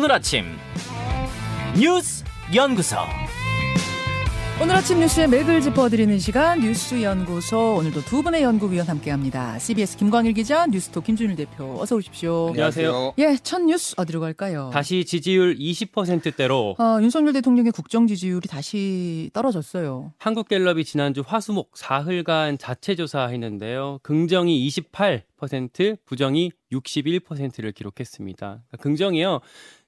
오늘 아침 뉴스 연구소 오늘 아침 뉴스의 맥을 짚어드리는 시간 뉴스 연구소 오늘도 두 분의 연구위원 함께합니다. CBS 김광일 기자, 뉴스톡 김준일 대표 어서 오십시오. 안녕하세요. 예, 첫 뉴스 어디로 갈까요? 다시 지지율 20%대로 어, 윤석열 대통령의 국정 지지율이 다시 떨어졌어요. 한국갤럽이 지난주 화수목 사흘간 자체 조사했는데요. 긍정이 28%, 부정이 61%를 기록했습니다. 그러니까 긍정이요.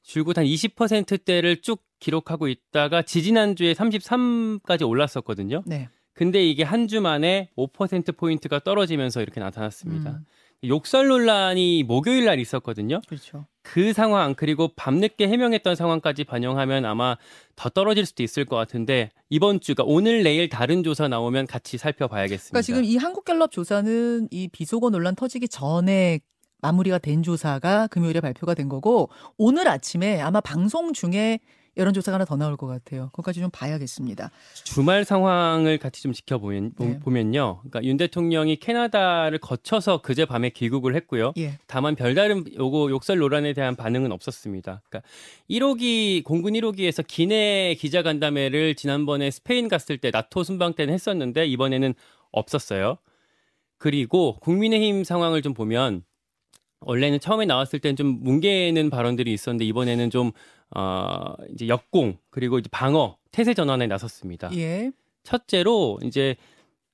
줄곧 한 20%대를 쭉 기록하고 있다가 지지난주에 33까지 올랐었거든요. 네. 근데 이게 한 주 만에 5%포인트가 떨어지면서 이렇게 나타났습니다. 음, 욕설 논란이 목요일 날 있었거든요. 그렇죠. 그 상황 그리고 밤늦게 해명했던 상황까지 반영하면 아마 더 떨어질 수도 있을 것 같은데 이번 주가 오늘 내일 다른 조사 나오면 같이 살펴봐야겠습니다. 그러니까 지금 이 한국갤럽 조사는 이 비속어 논란 터지기 전에 마무리가 된 조사가 금요일에 발표가 된 거고 오늘 아침에 아마 방송 중에 여론조사가 하나 더 나올 것 같아요. 그것까지 좀 봐야겠습니다. 주말 상황을 같이 좀 지켜보면 네. 그러니까 윤 대통령이 캐나다를 거쳐서 그제 밤에 귀국을 했고요. 예. 다만 별다른 요거 욕설 논란에 대한 반응은 없었습니다. 그러니까 1호기 공군 1호기에서 기내 기자간담회를 지난번에 스페인 갔을 때 나토 순방 때는 했었는데 이번에는 없었어요. 그리고 국민의힘 상황을 좀 보면 원래는 처음에 나왔을 때는 좀 뭉개는 발언들이 있었는데 이번에는 좀 어, 이제 역공 그리고 이제 방어 태세 전환에 나섰습니다. 예. 첫째로 이제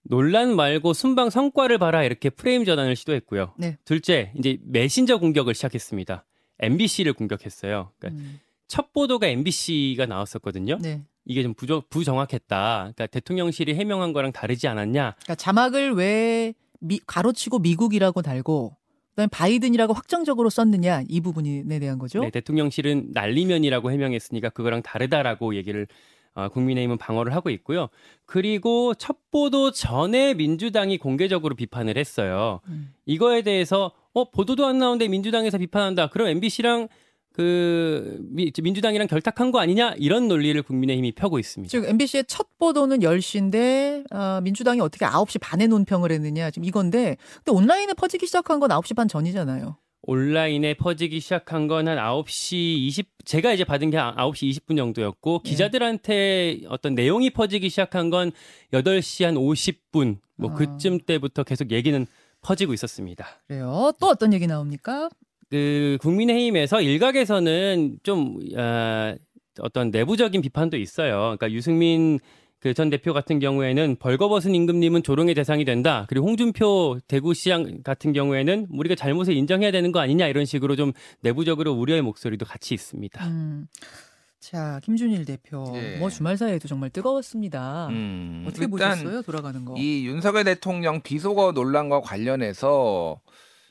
논란 말고 순방 성과를 봐라 이렇게 프레임 전환을 시도했고요. 네. 둘째 이제 메신저 공격을 시작했습니다. MBC를 공격했어요. 그러니까 음, 첫 보도가 MBC가 나왔었거든요. 네. 이게 좀 부정, 부정확했다. 그러니까 대통령실이 해명한 거랑 다르지 않았냐. 그러니까 자막을 왜 미, 가로치고 미국이라고 달고 그다음에 바이든이라고 확정적으로 썼느냐 이 부분에 대한 거죠. 네, 대통령실은 난리면이라고 해명했으니까 그거랑 다르다라고 얘기를 어, 국민의힘은 방어를 하고 있고요. 그리고 첫 보도 전에 민주당이 공개적으로 비판을 했어요. 음. 이거에 대해서 어 보도도 안 나오는데 민주당에서 비판한다. 그럼 MBC랑 그 미- 민주당이랑 결탁한 거 아니냐 이런 논리를 국민의힘이 펴고 있습니다. 즉 MBC의 첫 보도는 10시인데 어, 민주당이 어떻게 9시 반에 논평을 했느냐 지금 이건데 근데 온라인에 퍼지기 시작한 건 9시 반 전이잖아요. 온라인에 퍼지기 시작한 건 한 9시 20 제가 이제 받은 게 9시 20분 정도였고 예. 기자들한테 어떤 내용이 퍼지기 시작한 건 8시 한 50분 뭐 아. 그쯤 때부터 계속 얘기는 퍼지고 있었습니다. 그래요. 또 어떤 얘기 나옵니까? 그 국민의힘에서 일각에서는 좀 어, 어떤 내부적인 비판도 있어요. 그러니까 유승민 그전 대표 같은 경우에는 벌거벗은 임금님은 조롱의 대상이 된다. 그리고 홍준표 대구시장 같은 경우에는 우리가 잘못을 인정해야 되는 거 아니냐 이런 식으로 좀 내부적으로 우려의 목소리도 같이 있습니다. 음. 자, 김준일 대표. 예. 뭐 주말 사이에도 정말 뜨거웠습니다. 음, 어떻게 일단 보셨어요? 돌아가는 거. 이 윤석열 대통령 비속어 논란과 관련해서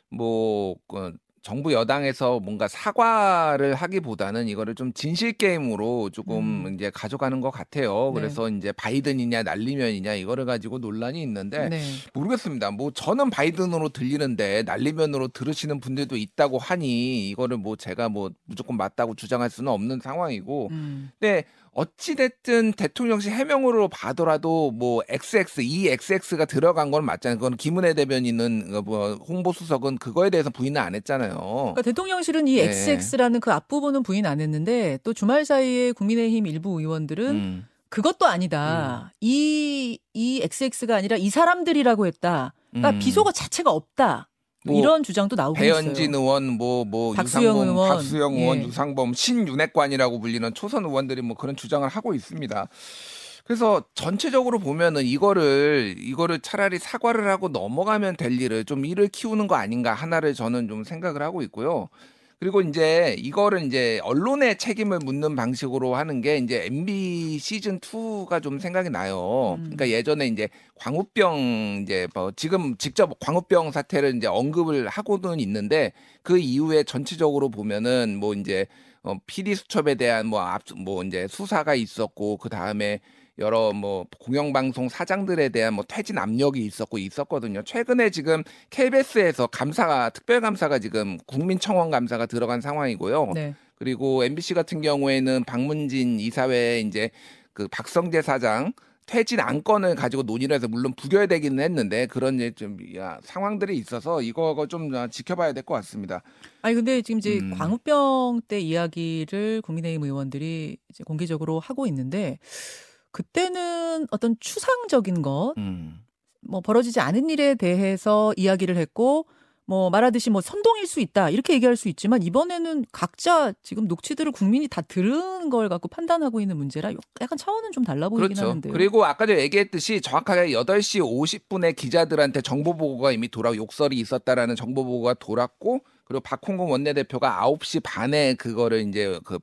뭐 그, 정부 여당에서 뭔가 사과를 하기보다는 이거를 좀 진실 게임으로 조금 음. 이제 가져가는 것 같아요. 네. 그래서 이제 바이든이냐 날리면이냐 이거를 가지고 논란이 있는데 네. 모르겠습니다. 뭐 저는 바이든으로 들리는데 날리면으로 들으시는 분들도 있다고 하니 이거를 뭐 제가 뭐 무조건 맞다고 주장할 수는 없는 상황이고 음. 근데 어찌됐든 대통령실 해명으로 봐더라도 뭐 XX, 이 XX가 들어간 건 맞잖아요. 그건 김은혜 대변인은 어, 뭐 홍보수석은 그거에 대해서 부인을 안 했잖아요. 그러니까 대통령실은 이 네. XX라는 그 앞부분은 부인 안 했는데 또 주말 사이에 국민의힘 일부 의원들은 음. 그것도 아니다. 이, 이 XX가 아니라 이 사람들이라고 했다. 그러니까 음. 비속어 자체가 없다. 뭐뭐 이런 주장도 나오고 배현진 있어요. 의원, 뭐, 뭐, 박수영 유상범, 의원. 박수영 의원, 예. 유상범, 신윤핵관이라고 불리는 초선 의원들이 뭐 그런 주장을 하고 있습니다. 그래서 전체적으로 보면은 이거를, 이거를 차라리 사과를 하고 넘어가면 될 일을 좀 일을 키우는 거 아닌가 하나를 저는 좀 생각을 하고 있고요. 그리고 이제 이거를 이제 언론의 책임을 묻는 방식으로 하는 게 이제 MB 시즌 2가 좀 생각이 나요. 음. 그러니까 예전에 이제 광우병 이제 뭐 지금 직접 광우병 사태를 이제 언급을 하고는 있는데 그 이후에 전체적으로 보면은 뭐 이제 어 PD 수첩에 대한 뭐 앞 뭐 이제 수사가 있었고 그 다음에 여러 뭐 공영방송 사장들에 대한 뭐 퇴진 압력이 있었고 있었거든요. 최근에 지금 KBS에서 감사가 특별 감사가 지금 국민청원 감사가 들어간 상황이고요. 네. 그리고 MBC 같은 경우에는 박문진 이사회 이제 그 박성재 사장 퇴진 안건을 가지고 논의를 해서 물론 부결되기는 했는데 그런 이제 좀 야, 상황들이 있어서 이거 좀 아, 지켜봐야 될 것 같습니다. 아니 근데 지금 이제 음. 광우병 때 이야기를 국민의힘 의원들이 이제 공개적으로 하고 있는데 그때는 어떤 추상적인 것, 음. 뭐 벌어지지 않은 일에 대해서 이야기를 했고 뭐 말하듯이 뭐 선동일 수 있다 이렇게 얘기할 수 있지만 이번에는 각자 지금 녹취들을 국민이 다 들은 걸 갖고 판단하고 있는 문제라 약간 차원은 좀 달라 보이긴 그렇죠. 하는데요. 그리고 아까 전에 얘기했듯이 정확하게 8시 50분에 기자들한테 정보 보고가 이미 돌아 욕설이 있었다라는 정보 보고가 돌았고 그리고 박홍근 원내대표가 9시 반에 그거를 이제 그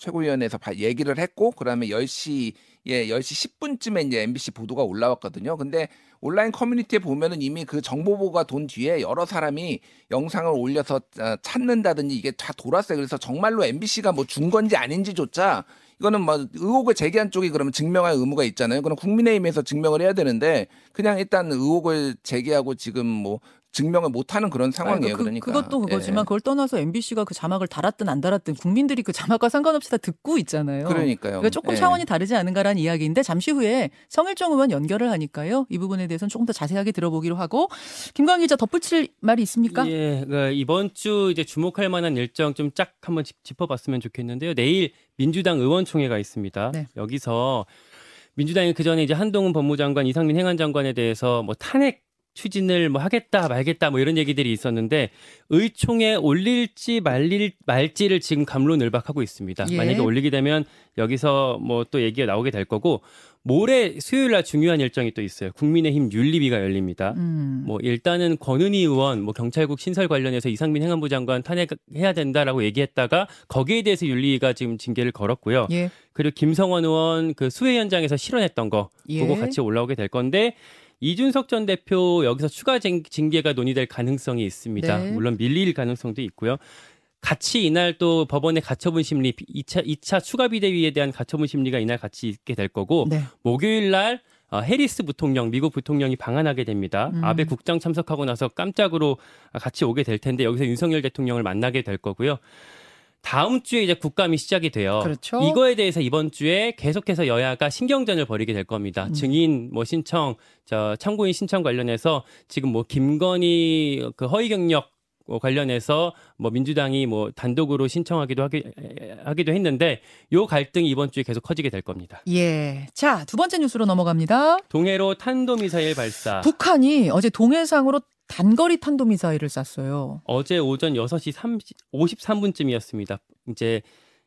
최고위원회에서 바- 얘기를 했고 그다음에 10시 예, 10시 10분쯤에 이제 MBC 보도가 올라왔거든요. 근데 온라인 커뮤니티에 보면은 이미 그 정보 보고가 돈 뒤에 여러 사람이 영상을 올려서 어, 찾는다든지 이게 다 돌았어요. 그래서 정말로 MBC가 뭐 준 건지 아닌지조차 이거는 뭐 의혹을 제기한 쪽이 그러면 증명할 의무가 있잖아요. 그럼 국민의힘에서 증명을 해야 되는데 그냥 일단 의혹을 제기하고 지금 뭐 증명을 못하는 그런 상황이에요. 그, 그러니까 그것도 그거지만 예. 그걸 떠나서 MBC가 그 자막을 달았든 안 달았든 국민들이 그 자막과 상관없이 다 듣고 있잖아요. 그러니까요. 그러니까 조금 예. 차원이 다르지 않은가라는 이야기인데 잠시 후에 성일정 의원 연결을 하니까요. 이 부분에 대해서는 조금 더 자세하게 들어보기로 하고 김광희 기자 덧붙일 말이 있습니까? 예, 그 이번 주 이제 주목할 만한 일정 좀 쫙 한번 짚- 짚어봤으면 좋겠는데요. 내일 민주당 의원총회가 있습니다. 네. 여기서 민주당이 그 전에 이제 한동훈 법무장관, 이상민 행안장관에 대해서 뭐 탄핵 추진을 뭐 하겠다 말겠다 뭐 이런 얘기들이 있었는데 의총에 올릴지 말릴 말지를 지금 감론을박하고 있습니다. 예. 만약에 올리게 되면 여기서 뭐 또 얘기가 나오게 될 거고 모레 수요일 날 중요한 일정이 또 있어요. 국민의힘 윤리위가 열립니다. 음. 뭐 일단은 권은희 의원 뭐 경찰국 신설 관련해서 이상민 행안부 장관 탄핵해야 된다라고 얘기했다가 거기에 대해서 윤리위가 지금 징계를 걸었고요. 예. 그리고 김성원 의원 그 수해 현장에서 실언했던 거 예. 그거 같이 올라오게 될 건데 이준석 전 대표 여기서 추가 징- 징계가 논의될 가능성이 있습니다. 네. 물론 밀릴 가능성도 있고요. 같이 이날 또 법원의 가처분 심리 2차 2차 추가 비대위에 대한 가처분 심리가 이날 같이 있게 될 거고 네. 목요일 날 어, 해리스 부통령, 미국 부통령이 방한하게 됩니다. 음. 아베 국장 참석하고 나서 깜짝으로 같이 오게 될 텐데 여기서 윤석열 대통령을 만나게 될 거고요. 다음 주에 이제 국감이 시작이 돼요. 그렇죠. 이거에 대해서 이번 주에 계속해서 여야가 신경전을 벌이게 될 겁니다. 음. 증인 뭐 신청, 저 참고인 신청 관련해서 지금 뭐 김건희 그 허위 경력 뭐 관련해서 뭐 민주당이 뭐 단독으로 신청하기도 하기, 하기도 했는데 요 갈등이 이번 주에 계속 커지게 될 겁니다. 예. 자, 두 번째 뉴스로 넘어갑니다. 동해로 탄도미사일 발사. 북한이 어제 동해상으로 단거리 탄도미사일을 쐈어요. 어제 오전 6시 30, 53분쯤이었습니다. 이제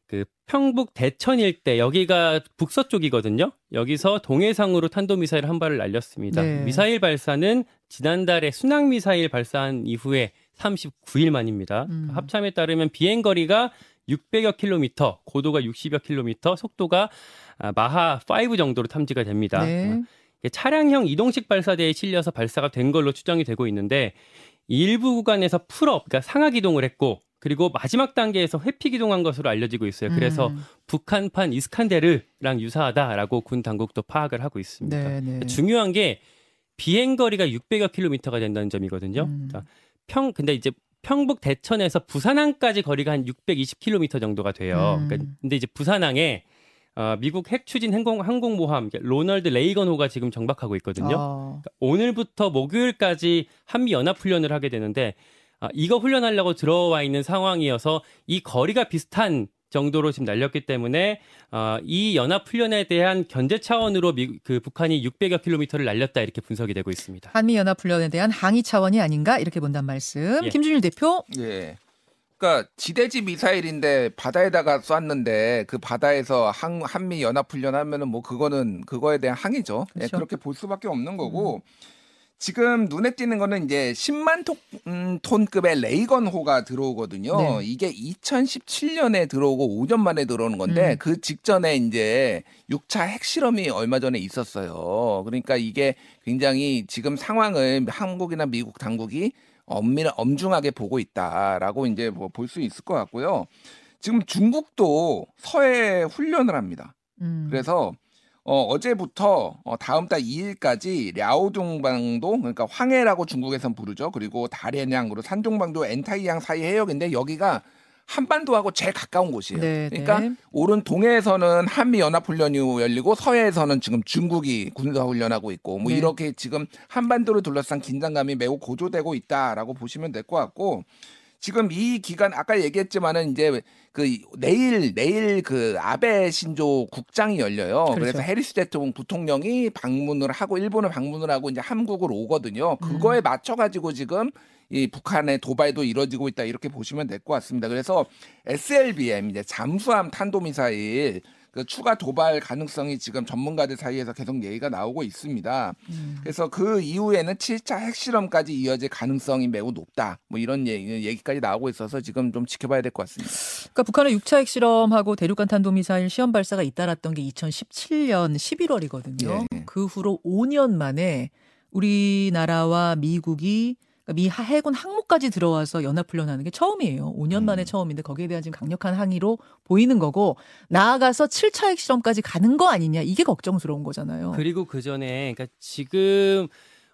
그 평북 대천 일대 여기가 북서쪽이거든요. 여기서 동해상으로 탄도미사일 한 발을 날렸습니다. 네. 미사일 발사는 지난달에 순항 미사일 발사한 이후에 39일 만입니다. 음. 합참에 따르면 비행 거리가 600여 킬로미터, 고도가 60여 킬로미터, 속도가 아, 마하 5 정도로 탐지가 됩니다. 네. 차량형 이동식 발사대에 실려서 발사가 된 걸로 추정이 되고 있는데 일부 구간에서 pull-up, 그러니까 상하 기동을 했고 그리고 마지막 단계에서 회피 기동한 것으로 알려지고 있어요. 그래서 음. 북한판 이스칸데르랑 유사하다라고 군 당국도 파악을 하고 있습니다. 네, 네. 중요한 게 비행 거리가 600여 킬로미터가 된다는 점이거든요. 음. 자, 평 근데 이제 평북 대천에서 부산항까지 거리가 한 620킬로미터 정도가 돼요. 음. 그러니까 근데 이제 부산항에 어, 미국 핵 추진 항공 항공모함 로널드 레이건호가 지금 정박하고 있거든요. 어. 그러니까 오늘부터 목요일까지 한미 연합 훈련을 하게 되는데 아, 이거 훈련하려고 들어와 있는 상황이어서 이 거리가 비슷한 정도로 지금 날렸기 때문에 어, 이 연합 훈련에 대한 견제 차원으로 미, 그 북한이 600여 킬로미터를 날렸다 이렇게 분석이 되고 있습니다. 한미 연합 훈련에 대한 항의 차원이 아닌가 이렇게 본단 말씀. 예. 김준일 대표. 예. 그러니까 지대지 미사일인데 바다에다가 쐈는데 그 바다에서 한, 한미 연합 훈련하면은 뭐 그거는 그거에 대한 항의죠. 예, 그렇죠. 그렇게 볼 수밖에 없는 거고 지금 눈에 띄는 거는 이제 10만 톤, 음, 톤급의 레이건호가 들어오거든요. 네. 이게 2017년에 들어오고 5년 만에 들어오는 건데 음. 그 직전에 이제 6차 핵실험이 얼마 전에 있었어요. 그러니까 이게 굉장히 지금 상황을 한국이나 미국 당국이 엄밀 엄중하게 보고 있다라고 이제 뭐 볼 수 있을 것 같고요. 지금 중국도 서해 훈련을 합니다. 음. 그래서 어, 어제부터 어, 다음 달 2일까지 랴오동방도 그러니까 황해라고 중국에선 부르죠. 그리고 다롄양으로 산종방도 엔타이양 사이 해역인데 여기가 한반도하고 제일 가까운 곳이에요. 네, 그러니까 네. 오른 동해에서는 한미 연합 훈련이 열리고 서해에서는 지금 중국이 군사 훈련하고 있고 뭐 네. 이렇게 지금 한반도를 둘러싼 긴장감이 매우 고조되고 있다라고 보시면 될 것 같고 지금 이 기간 아까 얘기했지만은 이제 그 내일 내일 그 아베 신조 국장이 열려요. 그렇죠. 그래서 해리스 대통령 부통령이 방문을 하고 일본을 방문을 하고 이제 한국으로 오거든요. 그거에 음. 맞춰 가지고 지금 이 북한의 도발도 이루어지고 있다 이렇게 보시면 될 것 같습니다. 그래서 SLBM 이제 잠수함 탄도미사일 그 추가 도발 가능성이 지금 전문가들 사이에서 계속 얘기가 나오고 있습니다. 음. 그래서 그 이후에는 7차 핵실험까지 이어질 가능성이 매우 높다. 뭐 이런 얘기, 얘기까지 나오고 있어서 지금 좀 지켜봐야 될 것 같습니다. 그러니까 북한의 6차 핵실험하고 대륙간 탄도미사일 시험 발사가 잇따랐던 게 2017년 11월이거든요. 예, 예. 그 후로 5년 만에 우리나라와 미국이 미 하- 해군 항모까지 들어와서 연합훈련하는 게 처음이에요. 5년 만에 음. 처음인데 거기에 대한 지금 강력한 항의로 보이는 거고 나아가서 7차 핵실험까지 가는 거 아니냐 이게 걱정스러운 거잖아요. 그리고 그 전에 그러니까 지금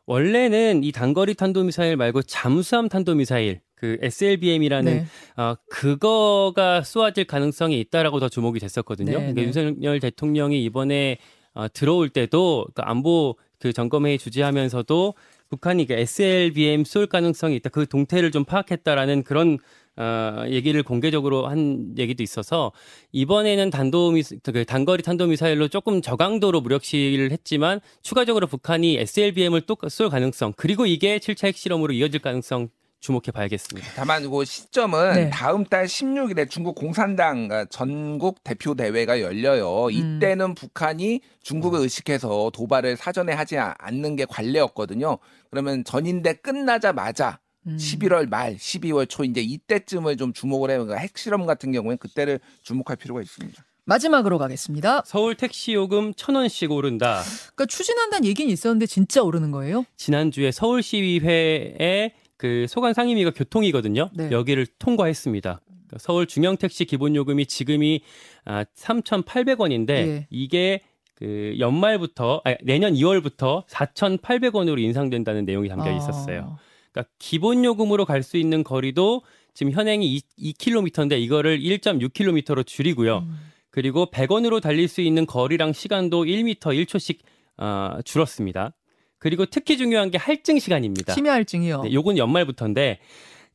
원래는 이 단거리 탄도미사일 말고 잠수함 탄도미사일 그 SLBM이라는 네. 어, 그거가 쏘아질 가능성이 있다라고 더 주목이 됐었거든요. 네, 그러니까 네. 윤석열 대통령이 이번에 어, 들어올 때도 그 안보 그 점검회의 주재하면서도 북한이 그 SLBM 쏠 가능성이 있다. 그 동태를 좀 파악했다라는 그런 어, 얘기를 공개적으로 한 얘기도 있어서 이번에는 단도미 그 단거리 탄도미사일로 조금 저강도로 무력시를 했지만 추가적으로 북한이 SLBM을 또 쏠 가능성 그리고 이게 7차 핵실험으로 이어질 가능성 주목해 봐야겠습니다. 다만 그 시점은 네. 다음 달 16일에 중국 공산당 어, 전국 대표 대회가 열려요. 음. 이때는 북한이 중국을 의식해서 도발을 사전에 하지 아- 않는 게 관례였거든요. 그러면 전인대 끝나자마자 음. 11월 말, 12월 초 이제 이때쯤을 좀 주목을 해요. 그러니까 핵실험 같은 경우에 그때를 주목할 필요가 있습니다. 마지막으로 가겠습니다. 서울 택시 요금 천 원씩 오른다. 그러니까 추진한다는 얘기는 있었는데 진짜 오르는 거예요? 지난주에 서울시의회의 그 소관 상임위가 교통이거든요. 네. 여기를 통과했습니다. 그러니까 서울 중형택시 기본요금이 지금이 아, 3,800원인데 예. 이게 그 연말부터 아니, 내년 2월부터 4,800원으로 인상된다는 내용이 담겨 있었어요. 그러니까 기본 요금으로 갈 수 있는 거리도 지금 현행이 2, 2km인데 이거를 1.6km로 줄이고요. 음. 그리고 100원으로 달릴 수 있는 거리랑 시간도 1m 1초씩 어, 줄었습니다. 그리고 특히 중요한 게 할증 시간입니다. 심야 할증이요. 네, 요건 연말부터인데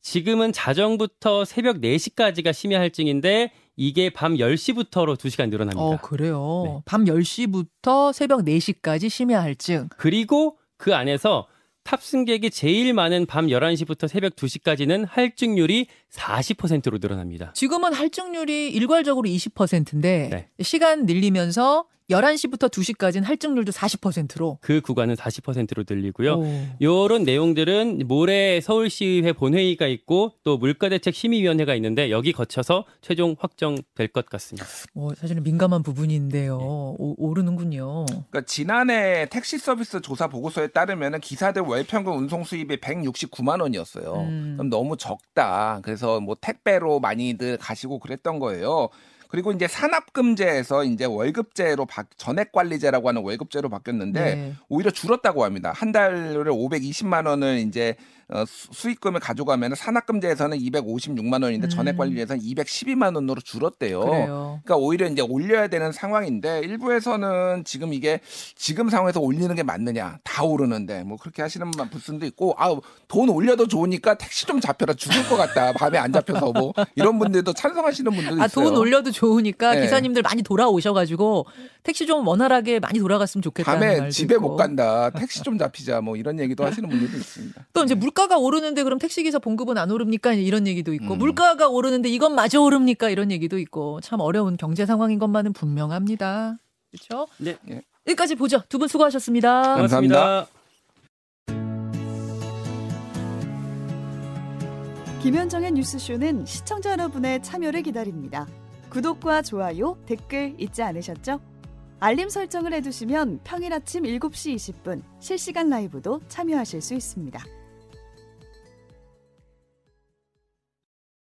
지금은 자정부터 새벽 4시까지가 심야 할증인데 이게 밤 10시부터로 2시간 늘어납니다. 어, 그래요. 네. 밤 10시부터 새벽 4시까지 심야 할증. 그리고 그 안에서 탑승객이 제일 많은 밤 11시부터 새벽 2시까지는 할증률이 40%로 늘어납니다. 지금은 할증률이 일괄적으로 20%인데 네. 시간 늘리면서 11시부터 2시까지는 할증률도 40%로. 그 구간은 40%로 늘리고요. 오. 요런 내용들은 모레 서울시의회 본회의가 있고 또 물가대책 심의위원회가 있는데 여기 거쳐서 최종 확정될 것 같습니다. 뭐 사실은 민감한 부분인데요. 네. 오, 오르는군요. 그러니까 지난해 택시 서비스 조사 보고서에 따르면 기사들 월평균 운송 수입이 169만 원이었어요. 음. 그럼 너무 적다. 그래서 뭐 택배로 많이들 가시고 그랬던 거예요. 그리고 이제 산업금제에서 이제 월급제로 바, 전액관리제라고 하는 월급제로 바뀌었는데 네. 오히려 줄었다고 합니다. 한 달에 520만 원을 이제 어, 수- 수익금을 가져가면 산학금제에서는 256만 원인데 음. 전액관리제에서는 212만 원으로 줄었대요. 그래요. 그러니까 오히려 이제 올려야 되는 상황인데 일부에서는 지금 이게 지금 상황에서 올리는 게 맞느냐 다 오르는데 뭐 그렇게 하시는 분 분도 있고 아 돈 올려도 좋으니까 택시 좀 잡혀라 죽을 것 같다 밤에 안 잡혀서 뭐 이런 분들도 찬성하시는 분들도 아, 있어요. 돈 올려도 좋으니까 네. 기사님들 많이 돌아오셔가지고 택시 좀 원활하게 많이 돌아갔으면 좋겠다는 밤에 집에 있고. 못 간다 택시 좀 잡히자 뭐 이런 얘기도 하시는 분들도 있습니다. 또 이제 물 가가 오르는데 그럼 택시기사 봉급은 안 오릅니까? 이런 얘기도 있고 음. 물가가 오르는데 이건 마저 오릅니까? 이런 얘기도 있고 참 어려운 경제 상황인 것만은 분명합니다. 그렇죠? 네. 여기까지 보죠. 두 분 수고하셨습니다. 감사합니다. 김현정의 뉴스쇼는 시청자 여러분의 참여를 기다립니다. 구독과 좋아요, 댓글 잊지 않으셨죠? 알림 설정을 해두시면 평일 아침 7시 20분 실시간 라이브도 참여하실 수 있습니다.